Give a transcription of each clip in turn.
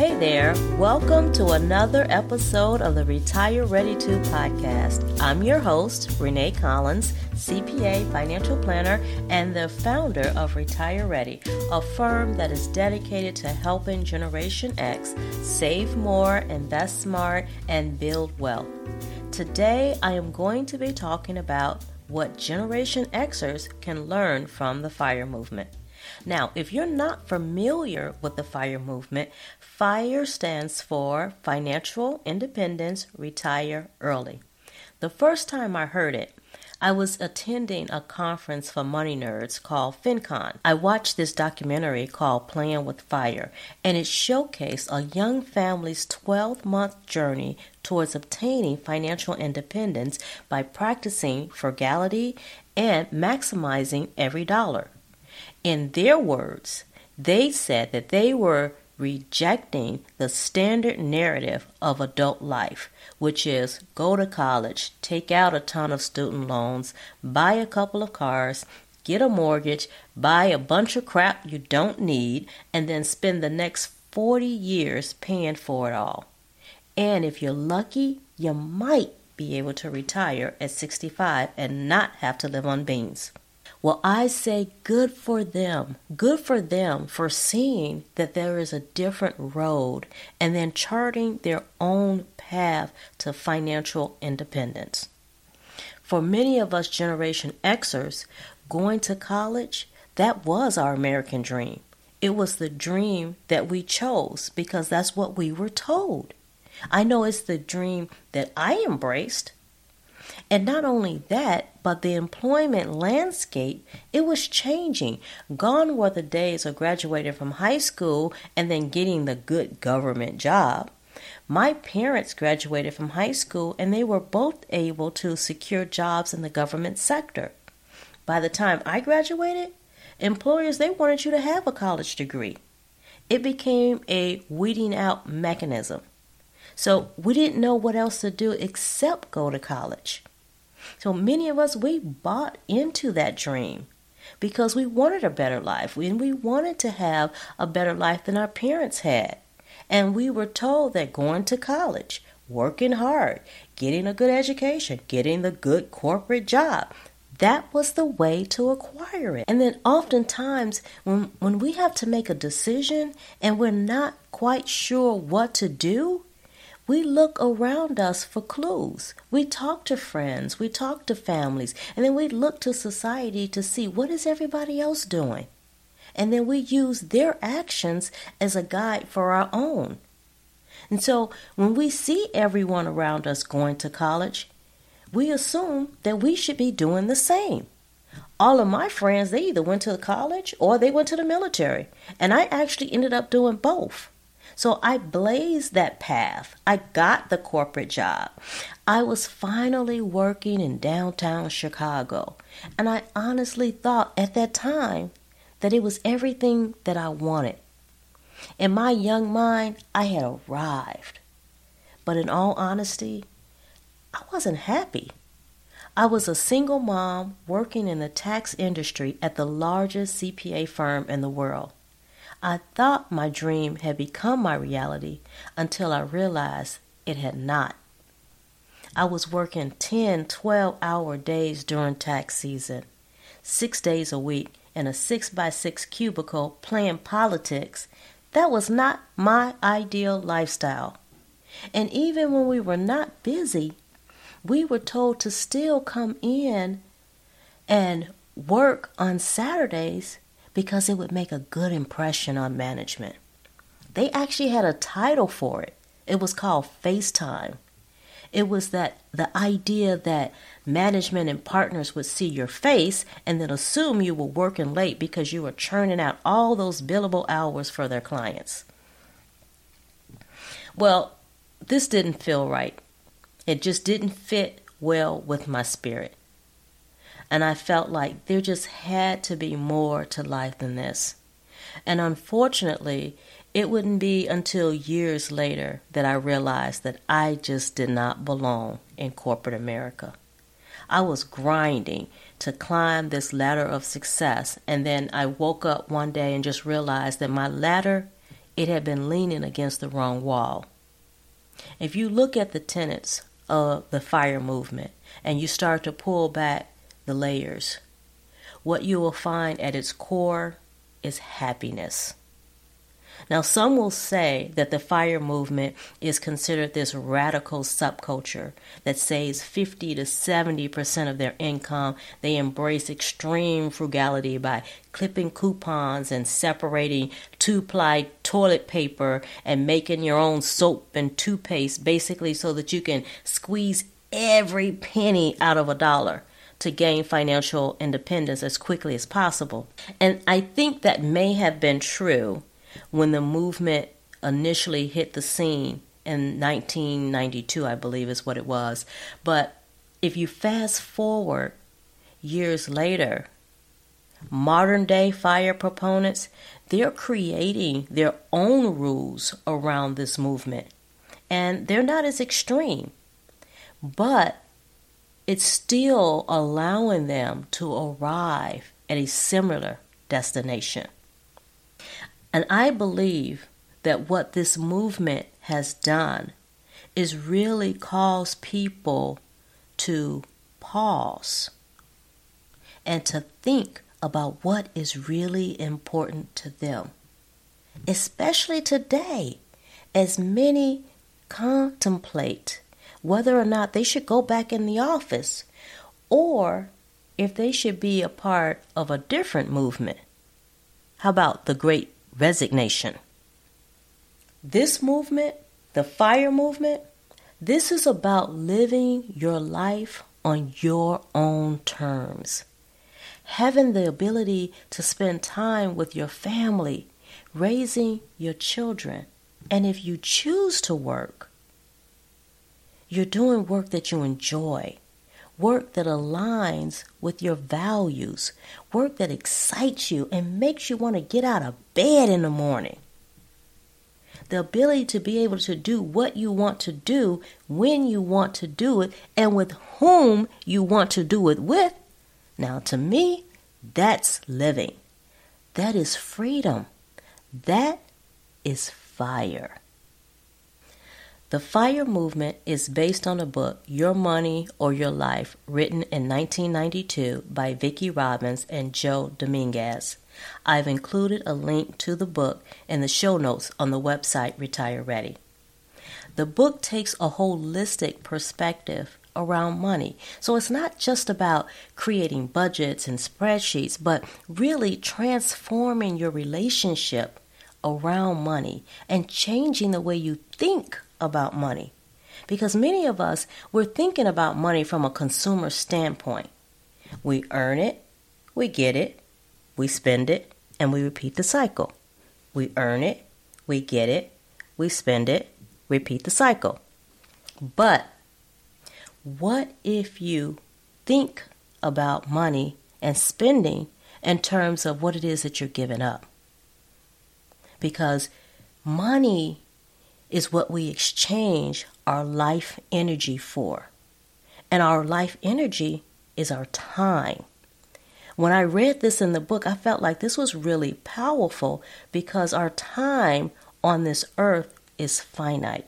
Hey there, welcome to another episode of the Retire Ready to podcast. I'm your host, Renee Collins, CPA, financial planner, and the founder of Retire Ready, a firm that is dedicated to helping Generation X save more, invest smart, and build wealth. Today, I am going to be talking about what Generation Xers can learn from the FIRE movement. Now, if you're not familiar with the FIRE movement, FIRE stands for Financial Independence Retire Early. The first time I heard it, I was attending a conference for money nerds called FinCon. I watched this documentary called Playing with Fire, and it showcased a young family's 12 month journey towards obtaining financial independence by practicing frugality and maximizing every dollar. In their words, they said that they were rejecting the standard narrative of adult life, which is go to college, take out a ton of student loans, buy a couple of cars, get a mortgage, buy a bunch of crap you don't need, and then spend the next 40 years paying for it all. And if you're lucky, you might be able to retire at 65 and not have to live on beans. Well, I say good for them. Good for them for seeing that there is a different road and then charting their own path to financial independence. For many of us Generation Xers, going to college, that was our American dream. It was the dream that we chose because that's what we were told. I know it's the dream that I embraced and not only that, but the employment landscape, it was changing. Gone were the days of graduating from high school and then getting the good government job. My parents graduated from high school and they were both able to secure jobs in the government sector. By the time I graduated, employers they wanted you to have a college degree. It became a weeding out mechanism. So we didn't know what else to do except go to college. So many of us, we bought into that dream because we wanted a better life and we wanted to have a better life than our parents had. And we were told that going to college, working hard, getting a good education, getting the good corporate job, that was the way to acquire it. And then oftentimes when when we have to make a decision and we're not quite sure what to do, we look around us for clues. We talk to friends, we talk to families, and then we look to society to see what is everybody else doing. And then we use their actions as a guide for our own. And so when we see everyone around us going to college, we assume that we should be doing the same. All of my friends, they either went to college or they went to the military. And I actually ended up doing both. So I blazed that path. I got the corporate job. I was finally working in downtown Chicago. And I honestly thought at that time that it was everything that I wanted. In my young mind, I had arrived. But in all honesty, I wasn't happy. I was a single mom working in the tax industry at the largest CPA firm in the world. I thought my dream had become my reality until I realized it had not. I was working 10, 12 hour days during tax season, six days a week in a six by six cubicle playing politics. That was not my ideal lifestyle. And even when we were not busy, we were told to still come in and work on Saturdays because it would make a good impression on management. They actually had a title for it. It was called FaceTime. It was that the idea that management and partners would see your face and then assume you were working late because you were churning out all those billable hours for their clients. Well, this didn't feel right. It just didn't fit well with my spirit. And I felt like there just had to be more to life than this. And unfortunately, it wouldn't be until years later that I realized that I just did not belong in corporate America. I was grinding to climb this ladder of success, and then I woke up one day and just realized that my ladder it had been leaning against the wrong wall. If you look at the tenets of the fire movement and you start to pull back the layers, what you will find at its core is happiness. Now, some will say that the fire movement is considered this radical subculture that saves 50 to 70% of their income. They embrace extreme frugality by clipping coupons and separating two ply toilet paper and making your own soap and toothpaste, basically, so that you can squeeze every penny out of a dollar to gain financial independence as quickly as possible. And I think that may have been true when the movement initially hit the scene in 1992, I believe is what it was. But if you fast forward years later, modern day fire proponents, they're creating their own rules around this movement. And they're not as extreme, but it's still allowing them to arrive at a similar destination. And I believe that what this movement has done is really cause people to pause and to think about what is really important to them. Especially today, as many contemplate whether or not they should go back in the office or if they should be a part of a different movement. How about the Great resignation. This movement, the fire movement, this is about living your life on your own terms. Having the ability to spend time with your family, raising your children. And if you choose to work, you're doing work that you enjoy work that aligns with your values, work that excites you and makes you want to get out of bed in the morning. The ability to be able to do what you want to do when you want to do it and with whom you want to do it with. Now, to me, that's living. That is freedom. That is fire. The FIRE movement is based on the book Your Money or Your Life, written in 1992 by Vicki Robbins and Joe Dominguez. I've included a link to the book in the show notes on the website Retire Ready. The book takes a holistic perspective around money. So it's not just about creating budgets and spreadsheets, but really transforming your relationship around money and changing the way you think about money. Because many of us, we're thinking about money from a consumer standpoint. We earn it, we get it, we spend it, and we repeat the cycle. We earn it, we get it, we spend it, repeat the cycle. But what if you think about money and spending in terms of what it is that you're giving up? Because money is what we exchange our life energy for. And our life energy is our time. When I read this in the book, I felt like this was really powerful because our time on this earth is finite.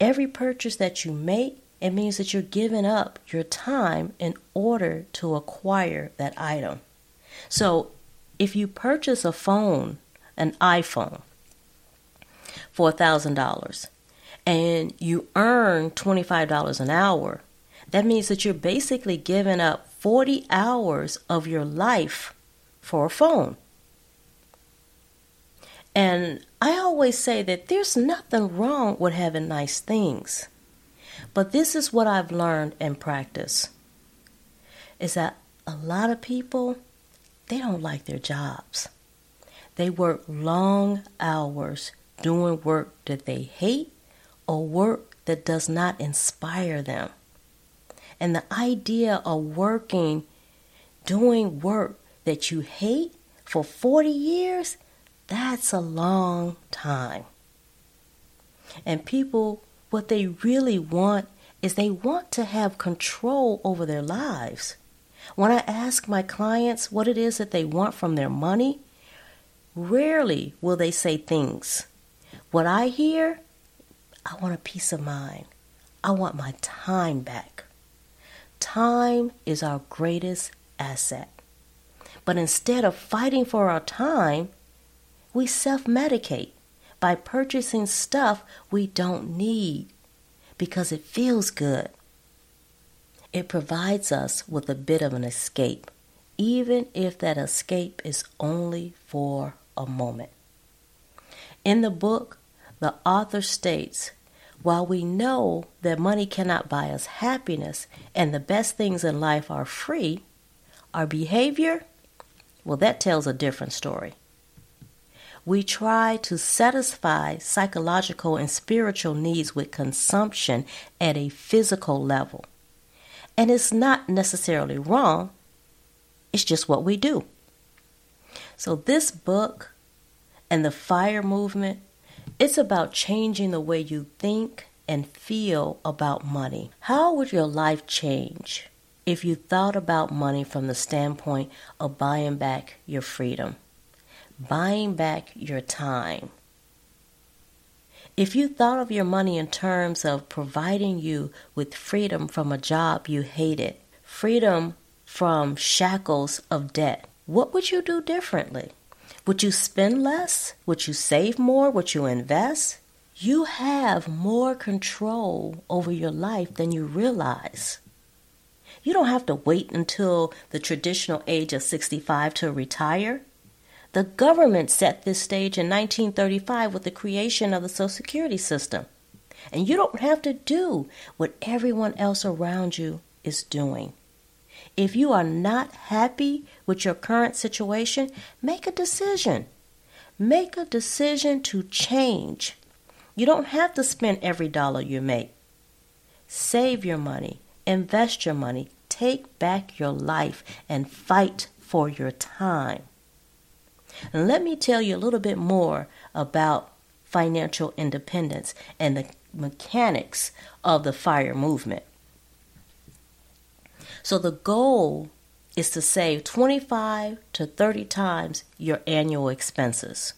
Every purchase that you make, it means that you're giving up your time in order to acquire that item. So if you purchase a phone, an iPhone, for $1,000 and you earn $25 an hour, that means that you're basically giving up 40 hours of your life for a phone. And I always say that there's nothing wrong with having nice things. But this is what I've learned in practice is that a lot of people they don't like their jobs. They work long hours doing work that they hate or work that does not inspire them. And the idea of working, doing work that you hate for 40 years, that's a long time. And people, what they really want is they want to have control over their lives. When I ask my clients what it is that they want from their money, Rarely will they say things. What I hear, I want a peace of mind. I want my time back. Time is our greatest asset. But instead of fighting for our time, we self medicate by purchasing stuff we don't need because it feels good. It provides us with a bit of an escape, even if that escape is only for a moment. In the book, the author states while we know that money cannot buy us happiness and the best things in life are free, our behavior, well, that tells a different story. We try to satisfy psychological and spiritual needs with consumption at a physical level. And it's not necessarily wrong, it's just what we do. So, this book and the fire movement, it's about changing the way you think and feel about money. How would your life change if you thought about money from the standpoint of buying back your freedom? buying back your time. If you thought of your money in terms of providing you with freedom from a job you hated, freedom from shackles of debt, what would you do differently? Would you spend less? Would you save more? Would you invest? You have more control over your life than you realize. You don't have to wait until the traditional age of 65 to retire. The government set this stage in 1935 with the creation of the Social Security system. And you don't have to do what everyone else around you is doing. If you are not happy with your current situation, make a decision. Make a decision to change. You don't have to spend every dollar you make. Save your money, invest your money, take back your life, and fight for your time. And let me tell you a little bit more about financial independence and the mechanics of the FIRE movement. So, the goal is to save 25 to 30 times your annual expenses.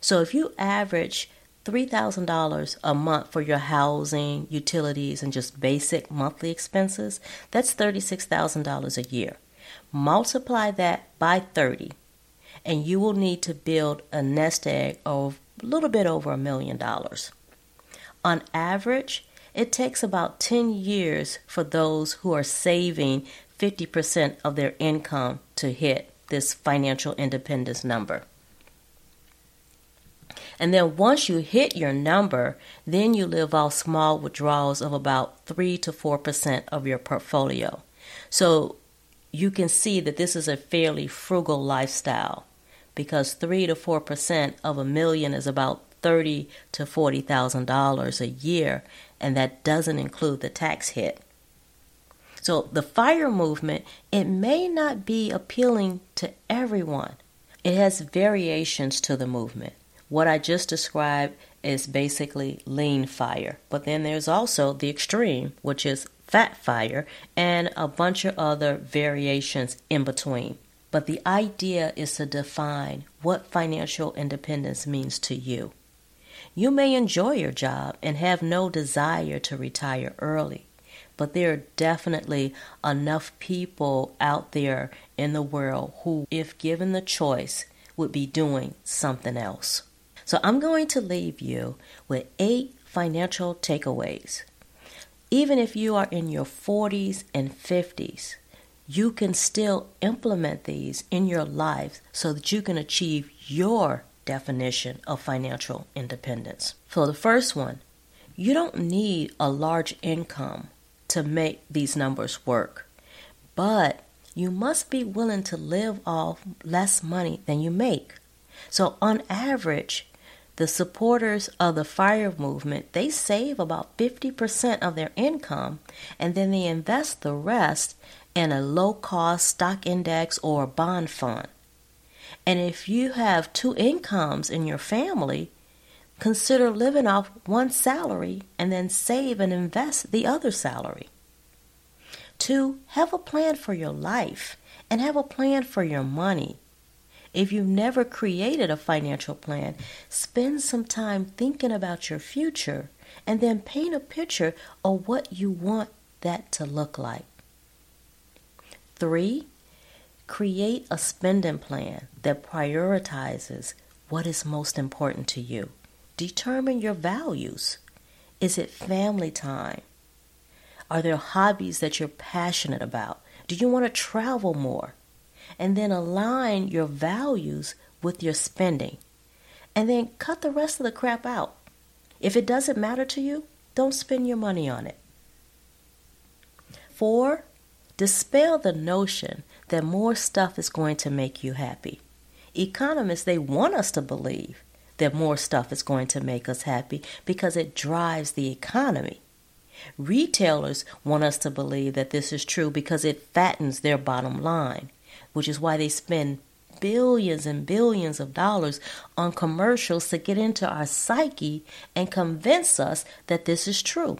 So, if you average $3,000 a month for your housing, utilities, and just basic monthly expenses, that's $36,000 a year. Multiply that by 30 and you will need to build a nest egg of a little bit over a million dollars. On average, it takes about 10 years for those who are saving 50% of their income to hit this financial independence number. And then once you hit your number, then you live off small withdrawals of about 3 to 4% of your portfolio. So you can see that this is a fairly frugal lifestyle because 3 to 4% of a million is about thirty to forty thousand dollars a year, and that doesn't include the tax hit. So the fire movement, it may not be appealing to everyone. It has variations to the movement. What I just described is basically lean fire, but then there's also the extreme, which is fat fire, and a bunch of other variations in between. But the idea is to define what financial independence means to you. You may enjoy your job and have no desire to retire early, but there are definitely enough people out there in the world who, if given the choice, would be doing something else. So I'm going to leave you with eight financial takeaways. Even if you are in your 40s and 50s, you can still implement these in your life so that you can achieve your definition of financial independence. So, the first one, you don't need a large income to make these numbers work, but you must be willing to live off less money than you make. So, on average, the supporters of the fire movement they save about 50% of their income and then they invest the rest in a low cost stock index or bond fund. And if you have two incomes in your family, consider living off one salary and then save and invest the other salary. Two, have a plan for your life and have a plan for your money. If you've never created a financial plan, spend some time thinking about your future and then paint a picture of what you want that to look like. Three, create a spending plan that prioritizes what is most important to you. Determine your values. Is it family time? Are there hobbies that you're passionate about? Do you want to travel more? And then align your values with your spending. And then cut the rest of the crap out. If it doesn't matter to you, don't spend your money on it. Four, dispel the notion that more stuff is going to make you happy. Economists, they want us to believe that more stuff is going to make us happy because it drives the economy. Retailers want us to believe that this is true because it fattens their bottom line, which is why they spend billions and billions of dollars on commercials to get into our psyche and convince us that this is true.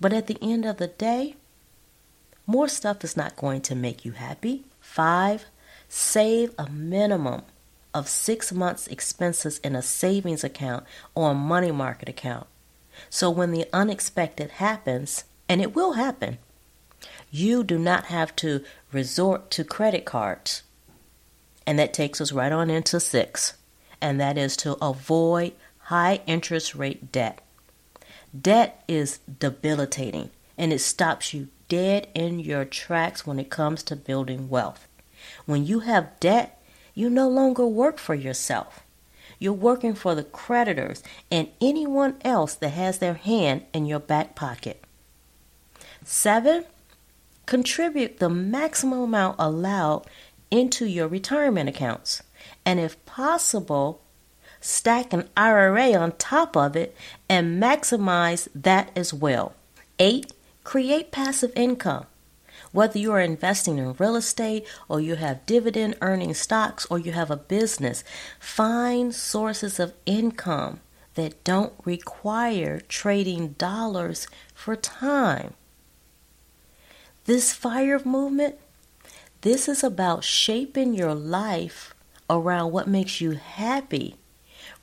But at the end of the day, more stuff is not going to make you happy. Five, save a minimum of six months' expenses in a savings account or a money market account. So when the unexpected happens, and it will happen, you do not have to resort to credit cards. And that takes us right on into six, and that is to avoid high interest rate debt. Debt is debilitating and it stops you dead in your tracks when it comes to building wealth. When you have debt, you no longer work for yourself. You're working for the creditors and anyone else that has their hand in your back pocket. Seven, contribute the maximum amount allowed into your retirement accounts. And if possible, stack an IRA on top of it and maximize that as well. Eight, create passive income. Whether you are investing in real estate or you have dividend earning stocks or you have a business, find sources of income that don't require trading dollars for time. This fire movement, this is about shaping your life around what makes you happy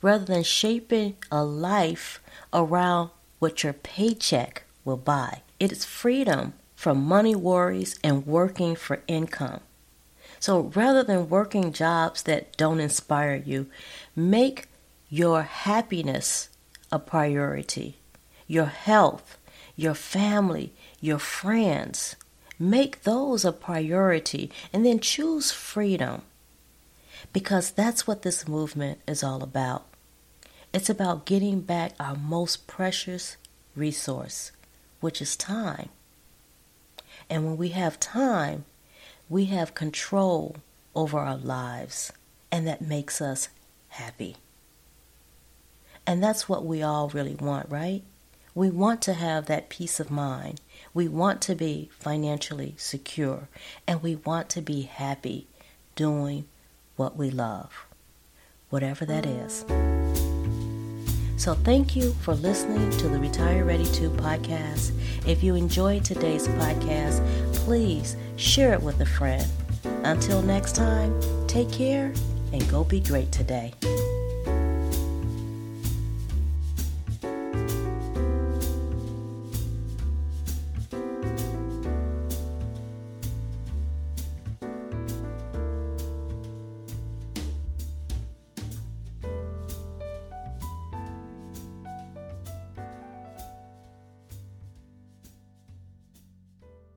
rather than shaping a life around what your paycheck will buy. It is freedom from money worries and working for income. So rather than working jobs that don't inspire you, make your happiness a priority, your health, your family, your friends. Make those a priority and then choose freedom because that's what this movement is all about. It's about getting back our most precious resource, which is time. And when we have time, we have control over our lives, and that makes us happy. And that's what we all really want, right? We want to have that peace of mind. We want to be financially secure, and we want to be happy doing what we love, whatever that is. So, thank you for listening to the Retire Ready to podcast. If you enjoyed today's podcast, please share it with a friend. Until next time, take care and go be great today.